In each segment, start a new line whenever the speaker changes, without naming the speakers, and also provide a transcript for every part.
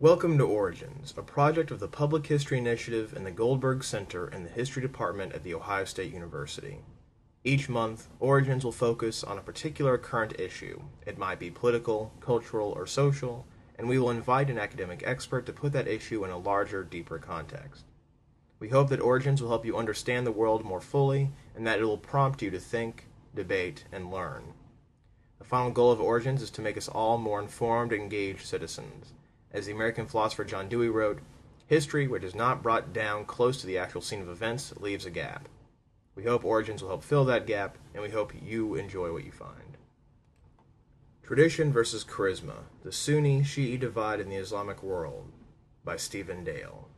Welcome to Origins, a project of the Public History Initiative and the Goldberg Center in the History Department at The Ohio State University. Each month, Origins will focus on a particular current issue. It might be political, cultural, or social, and we will invite an academic expert to put that issue in a larger, deeper context. We hope that Origins will help you understand the world more fully and that it will prompt you to think, debate, and learn. The final goal of Origins is to make us all more informed engaged citizens. As the American philosopher John Dewey wrote, history which is not brought down close to the actual scene of events leaves a gap. We hope Origins will help fill that gap, and we hope you enjoy what you find. Tradition versus Charisma The Sunni Shi'i Divide in the Islamic World by Stephen Dale.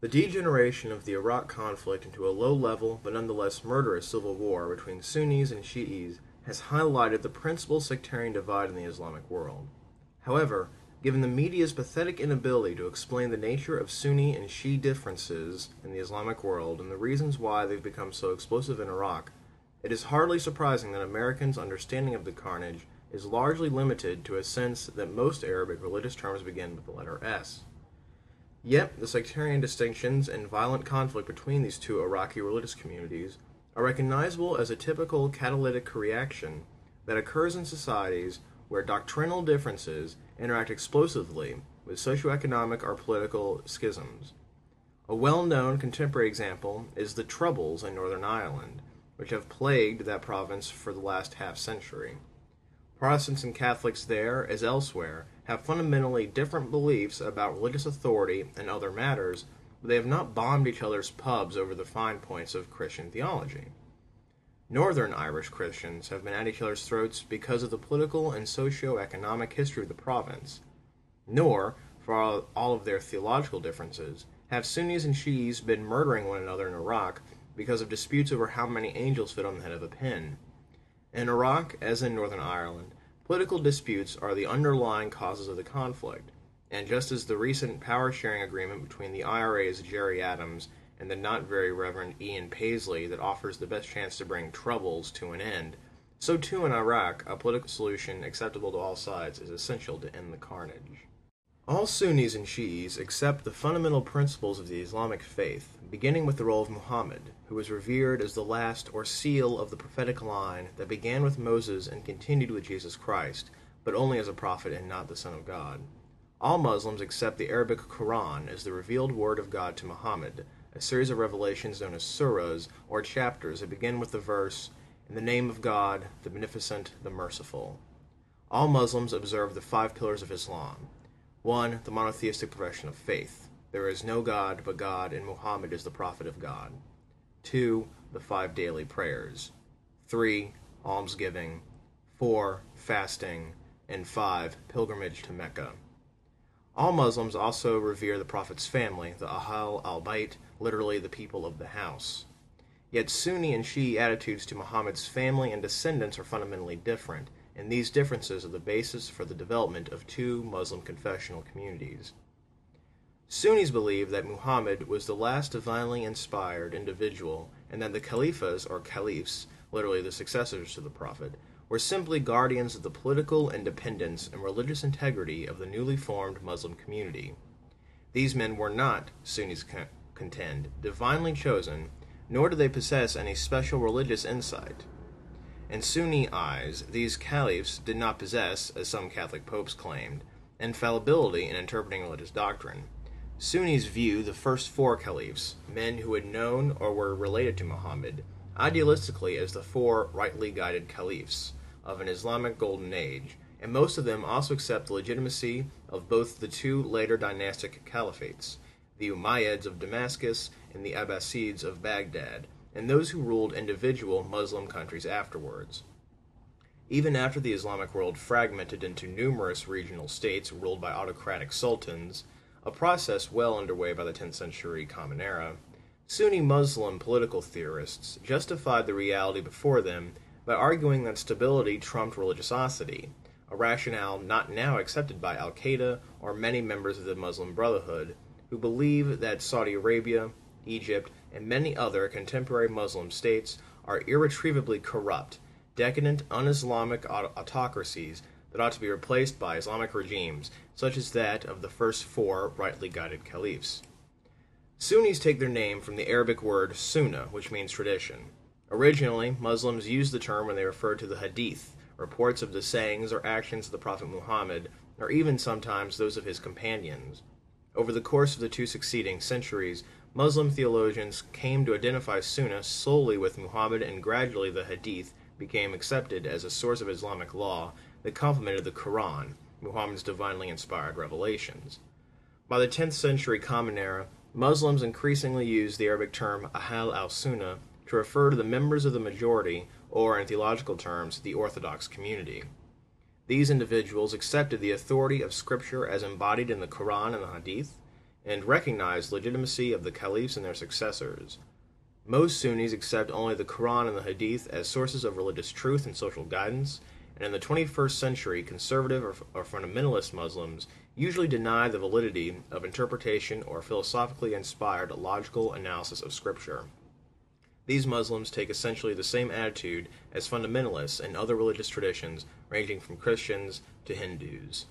The degeneration of the Iraq conflict into a low level but nonetheless murderous civil war between Sunnis and Shi'is has highlighted the principal sectarian divide in the Islamic world. However, given the media's pathetic inability to explain the nature of Sunni and Shi'i differences in the Islamic world and the reasons why they've become so explosive in Iraq, it is hardly surprising that Americans' understanding of the carnage is largely limited to a sense that most Arabic religious terms begin with the letter S. Yet, the sectarian distinctions and violent conflict between these two Iraqi religious communities are recognizable as a typical catalytic reaction that occurs in societies where doctrinal differences interact explosively with socioeconomic or political schisms. A well known contemporary example is the Troubles in Northern Ireland, which have plagued that province for the last half century. Protestants and Catholics there, as elsewhere, have fundamentally different beliefs about religious authority and other matters, but they have not bombed each other's pubs over the fine points of Christian theology. Northern Irish Christians have been at each other's throats because of the political and socio-economic history of the province. Nor, for all, of their theological differences, have Sunnis and Shi'is been murdering one another in Iraq because of disputes over how many angels fit on the head of a pin. In Iraq, as in Northern Ireland, political disputes are the underlying causes of the conflict, and just as the recent power sharing agreement between the IRA's Gerry Adams and the not very Reverend Ian Paisley that offers the best chance to bring troubles to an end, so too in Iraq, a political solution acceptable to all sides is essential to end the carnage. All Sunnis and Shi'is accept the fundamental principles of the Islamic faith, beginning with the role of Muhammad, who was revered as the last or seal of the prophetic line that began with Moses and continued with Jesus Christ, but only as a prophet and not the Son of God. All Muslims accept the Arabic Quran as the revealed word of God to Muhammad, a series of revelations known as surahs, or chapters, that begin with the verse, In the name of God, the Beneficent, the Merciful. All Muslims observe the five pillars of Islam. 1. The monotheistic profession of faith. There is no God but God, and Muhammad is the prophet of God. 2. The five daily prayers. 3. Almsgiving. 4. Fasting. And 5. Pilgrimage to Mecca. All Muslims also revere the Prophet's family, the Ahl al Bayt, literally the people of the house. Yet Sunni and Shi'i attitudes to Muhammad's family and descendants are fundamentally different, and these differences are the basis for the development of two Muslim confessional communities. Sunnis believe that Muhammad was the last divinely inspired individual and that the Khalifas, or caliphs, literally the successors to the Prophet, were simply guardians of the political independence and religious integrity of the newly formed Muslim community. These men were not, Sunnis contend, divinely chosen, nor do they possess any special religious insight. In Sunni eyes, these caliphs did not possess, as some Catholic popes claimed, infallibility in interpreting religious doctrine. Sunnis view the first four caliphs, men who had known or were related to Muhammad, idealistically as the four rightly guided caliphs of an Islamic golden age, and most of them also accept the legitimacy of both the two later dynastic caliphates, the Umayyads of Damascus and the Abbasids of Baghdad, and those who ruled individual Muslim countries afterwards. Even after the Islamic world fragmented into numerous regional states ruled by autocratic sultans, a process well underway by the 10th century Common Era, Sunni Muslim political theorists justified the reality before them by arguing that stability trumped religiosity, a rationale not now accepted by Al Qaeda or many members of the Muslim Brotherhood, who believe that Saudi Arabia, Egypt, and many other contemporary Muslim states are irretrievably corrupt, decadent, un Islamic autocracies that ought to be replaced by Islamic regimes, such as that of the first four rightly guided caliphs. Sunnis take their name from the Arabic word sunnah, which means tradition. Originally, Muslims used the term when they referred to the hadith, reports of the sayings or actions of the Prophet Muhammad, or even sometimes those of his companions. Over the course of the two succeeding centuries, Muslim theologians came to identify Sunnah solely with Muhammad, and gradually the Hadith became accepted as a source of Islamic law that complemented the Quran, Muhammad's divinely inspired revelations. By the 10th century Common Era, Muslims increasingly used the Arabic term Ahl al Sunnah to refer to the members of the majority, or in theological terms, the Orthodox community. These individuals accepted the authority of Scripture as embodied in the Quran and the Hadith, and recognized legitimacy of the caliphs and their successors. Most Sunnis accept only the Quran and the Hadith as sources of religious truth and social guidance, and in the 21st century, conservative or, or fundamentalist Muslims usually deny the validity of interpretation or philosophically inspired logical analysis of Scripture. These Muslims take essentially the same attitude as fundamentalists and other religious traditions, ranging from Christians to Hindus.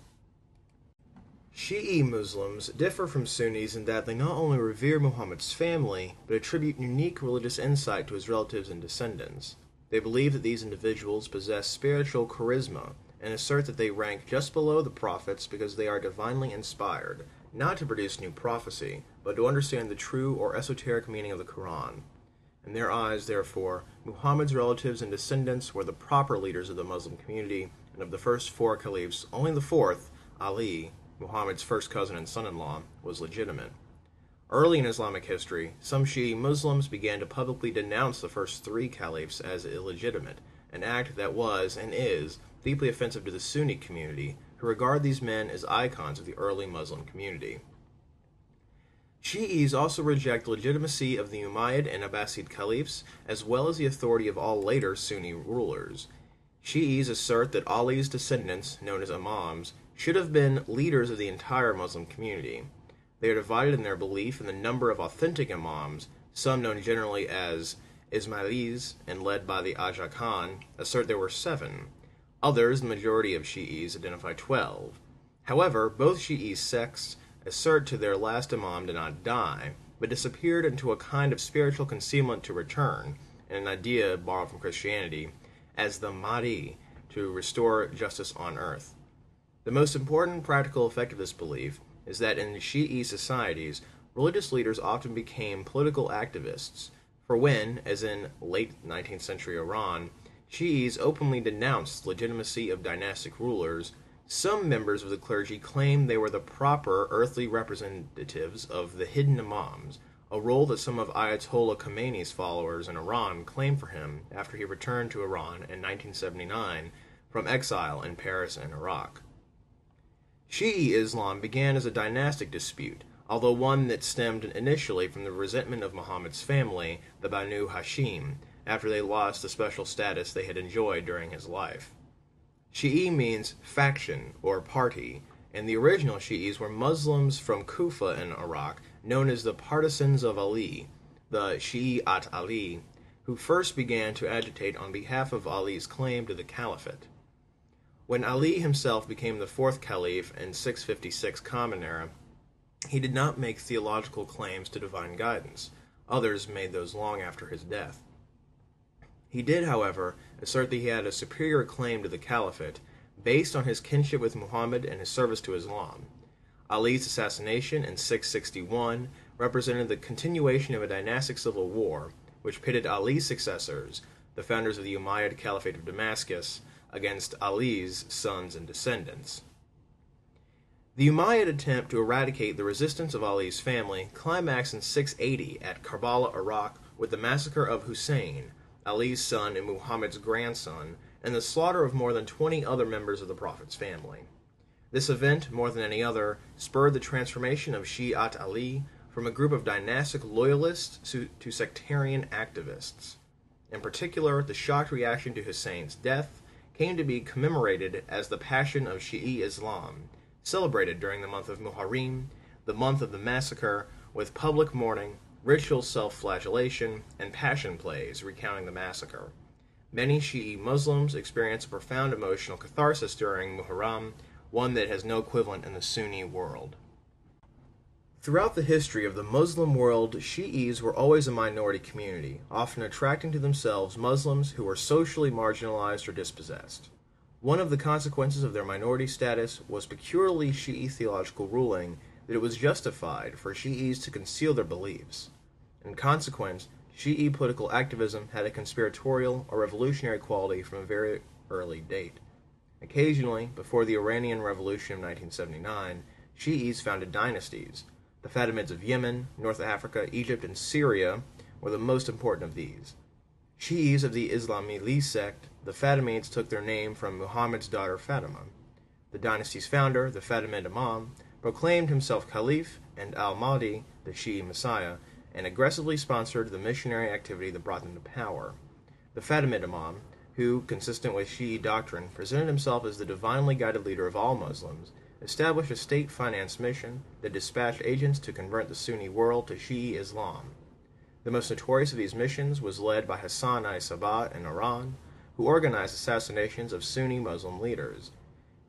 Shi'i Muslims differ from Sunnis in that they not only revere Muhammad's family, but attribute unique religious insight to his relatives and descendants. They believe that these individuals possess spiritual charisma and assert that they rank just below the prophets because they are divinely inspired, not to produce new prophecy, but to understand the true or esoteric meaning of the Quran. In their eyes, therefore, Muhammad's relatives and descendants were the proper leaders of the Muslim community, and of the first four caliphs, only the fourth, Ali, Muhammad's first cousin and son in law, was legitimate. Early in Islamic history, some Shi'i Muslims began to publicly denounce the first three caliphs as illegitimate, an act that was, and is, deeply offensive to the Sunni community, who regard these men as icons of the early Muslim community. Shi'is also reject legitimacy of the Umayyad and Abbasid caliphs, as well as the authority of all later Sunni rulers. Shi'is assert that Ali's descendants, known as Imams, should have been leaders of the entire Muslim community. They are divided in their belief in the number of authentic Imams, some known generally as Ismailis and led by the Aga Khan, assert there were seven. Others, the majority of Shi'is, identify twelve. However, both Shi'i sects assert to their last Imam did not die, but disappeared into a kind of spiritual concealment to return, and an idea borrowed from Christianity, as the Mahdi, to restore justice on earth. The most important practical effect of this belief is that in Shi'i societies, religious leaders often became political activists, for when, as in late 19th century Iran, Shi'is openly denounced legitimacy of dynastic rulers, some members of the clergy claimed they were the proper earthly representatives of the hidden imams, a role that some of Ayatollah Khomeini's followers in Iran claimed for him after he returned to Iran in 1979 from exile in Paris and Iraq. Shi'i Islam began as a dynastic dispute, although one that stemmed initially from the resentment of Muhammad's family, the Banu Hashim, after they lost the special status they had enjoyed during his life. Shi'i means faction or party, and the original Shi'is were Muslims from Kufa in Iraq, known as the Partisans of Ali, the Shi'at Ali, who first began to agitate on behalf of Ali's claim to the caliphate. When Ali himself became the fourth caliph in 656 Common Era, he did not make theological claims to divine guidance. Others made those long after his death. He did, however, assert that he had a superior claim to the caliphate based on his kinship with Muhammad and his service to Islam. Ali's assassination in 661 represented the continuation of a dynastic civil war which pitted Ali's successors, the founders of the Umayyad Caliphate of Damascus, against Ali's sons and descendants. The Umayyad attempt to eradicate the resistance of Ali's family climaxed in 680 at Karbala, Iraq, with the massacre of Hussein, Ali's son and Muhammad's grandson, and the slaughter of more than 20 other members of the Prophet's family. This event, more than any other, spurred the transformation of Shi'at Ali from a group of dynastic loyalists to, sectarian activists. In particular, the shocked reaction to Hussein's death came to be commemorated as the Passion of Shi'i Islam, celebrated during the month of Muharram, the month of the massacre, with public mourning ritual self flagellation, and passion plays recounting the massacre. Many Shi'i Muslims experience a profound emotional catharsis during Muharram, one that has no equivalent in the Sunni world. Throughout the history of the Muslim world, Shi'is were always a minority community, often attracting to themselves Muslims who were socially marginalized or dispossessed. One of the consequences of their minority status was peculiarly Shi'i theological ruling that it was justified for Shi'is to conceal their beliefs. In consequence, Shi'i political activism had a conspiratorial or revolutionary quality from a very early date. Occasionally, before the Iranian Revolution of 1979, Shi'is founded dynasties. The Fatimids of Yemen, North Africa, Egypt, and Syria were the most important of these. Shi'is of the Ismaili sect, the Fatimids took their name from Muhammad's daughter Fatima. The dynasty's founder, the Fatimid Imam, proclaimed himself Caliph and al-Mahdi, the Shi'i Messiah, and aggressively sponsored the missionary activity that brought them to power. The Fatimid Imam, who, consistent with Shi'i doctrine, presented himself as the divinely guided leader of all Muslims, established a state financed mission that dispatched agents to convert the Sunni world to Shi'i Islam. The most notorious of these missions was led by Hassan i Sabbah in Iran, who organized assassinations of Sunni Muslim leaders.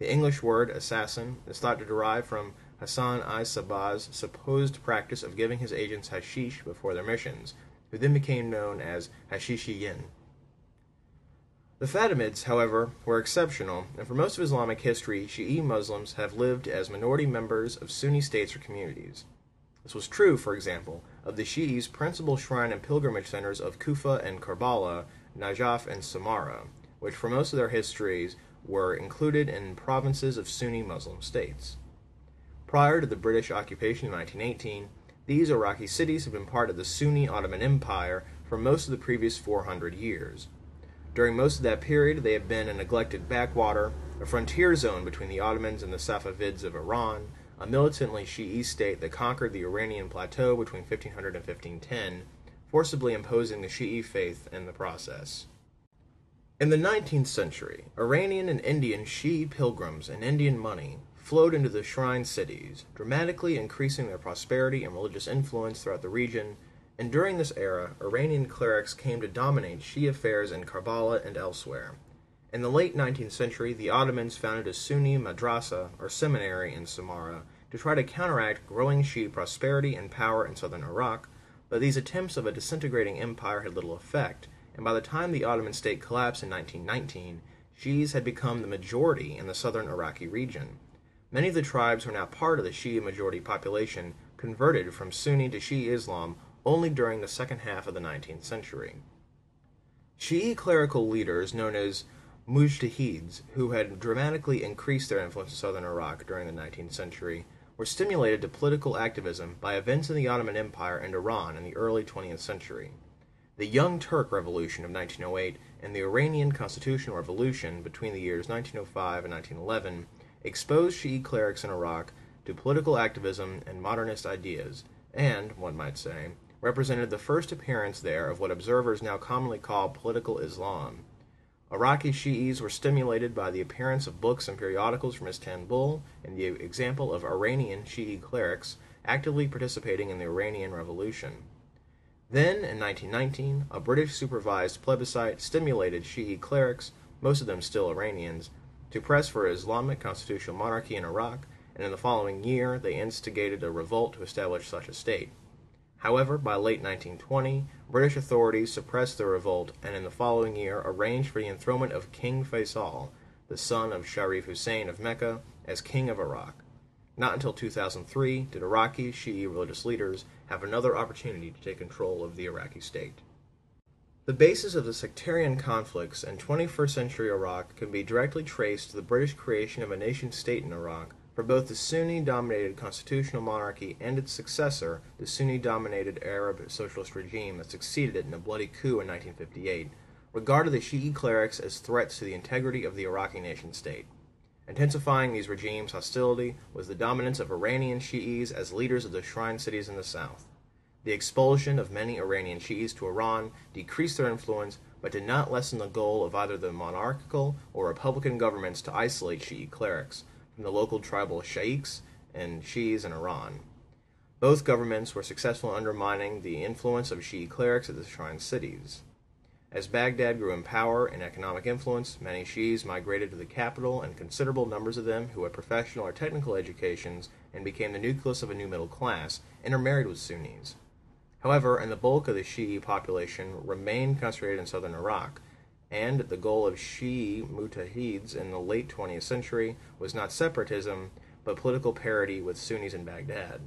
The English word assassin is thought to derive from Hassan i Sabbah's supposed practice of giving his agents hashish before their missions, who then became known as Hashishiyin. The Fatimids, however, were exceptional, and for most of Islamic history, Shi'i Muslims have lived as minority members of Sunni states or communities. This was true, for example, of the Shi'is' principal shrine and pilgrimage centers of Kufa and Karbala, Najaf and Samarra, which for most of their histories were included in provinces of Sunni Muslim states. Prior to the British occupation in 1918, these Iraqi cities have been part of the Sunni Ottoman Empire for most of the previous 400 years. During most of that period, they have been a neglected backwater, a frontier zone between the Ottomans and the Safavids of Iran, a militantly Shi'i state that conquered the Iranian plateau between 1500 and 1510, forcibly imposing the Shi'i faith in the process. In the 19th century, Iranian and Indian Shi'i pilgrims and Indian money flowed into the shrine cities, dramatically increasing their prosperity and religious influence throughout the region, and during this era, Iranian clerics came to dominate Shia affairs in Karbala and elsewhere. In the late 19th century, the Ottomans founded a Sunni madrasa, or seminary, in Samarra to try to counteract growing Shia prosperity and power in southern Iraq, but these attempts of a disintegrating empire had little effect, and by the time the Ottoman state collapsed in 1919, Shias had become the majority in the southern Iraqi region. Many of the tribes who are now part of the Shia majority population converted from Sunni to Shia Islam only during the second half of the 19th century. Shi'i clerical leaders known as mujtahids, who had dramatically increased their influence in southern Iraq during the 19th century, were stimulated to political activism by events in the Ottoman Empire and Iran in the early 20th century. The Young Turk Revolution of 1908 and the Iranian Constitutional Revolution between the years 1905 and 1911 exposed Shi'i clerics in Iraq to political activism and modernist ideas, and, one might say, represented the first appearance there of what observers now commonly call political Islam. Iraqi Shi'is were stimulated by the appearance of books and periodicals from Istanbul and the example of Iranian Shi'i clerics actively participating in the Iranian Revolution. Then, in 1919, a British supervised plebiscite stimulated Shi'i clerics, most of them still Iranians, to press for Islamic constitutional monarchy in Iraq, and in the following year they instigated a revolt to establish such a state. However, by late 1920, British authorities suppressed the revolt and in the following year arranged for the enthronement of King Faisal, the son of Sharif Hussein of Mecca, as King of Iraq. Not until 2003 did Iraqi Shi'i religious leaders have another opportunity to take control of the Iraqi state. The basis of the sectarian conflicts in 21st century Iraq can be directly traced to the British creation of a nation state in Iraq for both the Sunni dominated constitutional monarchy and its successor, the Sunni dominated Arab socialist regime that succeeded it in a bloody coup in 1958, regarded the Shi'i clerics as threats to the integrity of the Iraqi nation state. Intensifying these regimes' hostility was the dominance of Iranian Shi'is as leaders of the shrine cities in the south. The expulsion of many Iranian Shi'is to Iran decreased their influence, but did not lessen the goal of either the monarchical or republican governments to isolate Shi'i clerics from the local tribal sheikhs and Shi'is in Iran. Both governments were successful in undermining the influence of Shi'i clerics at the shrine cities. As Baghdad grew in power and economic influence, many Shi'is migrated to the capital, and considerable numbers of them who had professional or technical educations and became the nucleus of a new middle class intermarried with Sunnis. However, and the bulk of the Shi'i population remained concentrated in southern Iraq, and the goal of Shi'i mujtahids in the late 20th century was not separatism, but political parity with Sunnis in Baghdad.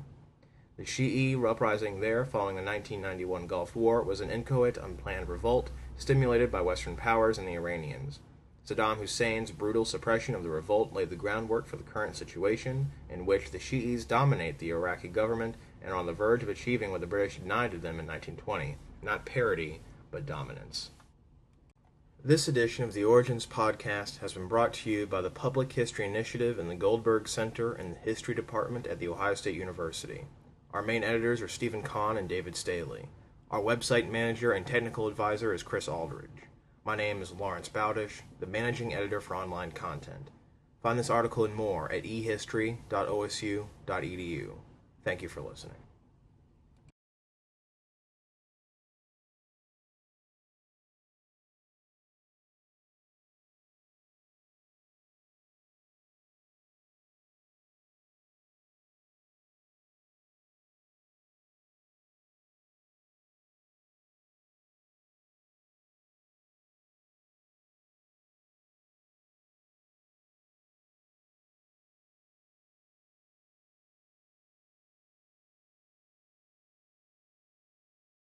The Shi'i uprising there following the 1991 Gulf War was an inchoate, unplanned revolt stimulated by Western powers and the Iranians. Saddam Hussein's brutal suppression of the revolt laid the groundwork for the current situation, in which the Shi'is dominate the Iraqi government and are on the verge of achieving what the British denied to them in 1920 not parity, but dominance. This edition of the Origins Podcast has been brought to you by the Public History Initiative and the Goldberg Center in the History Department at The Ohio State University. Our main editors are Steven Conn and David Staley. Our website manager and technical advisor is Chris Aldridge. My name is Lawrence Bowdish, the managing editor for online content. Find this article and more at ehistory.osu.edu. Thank you for listening.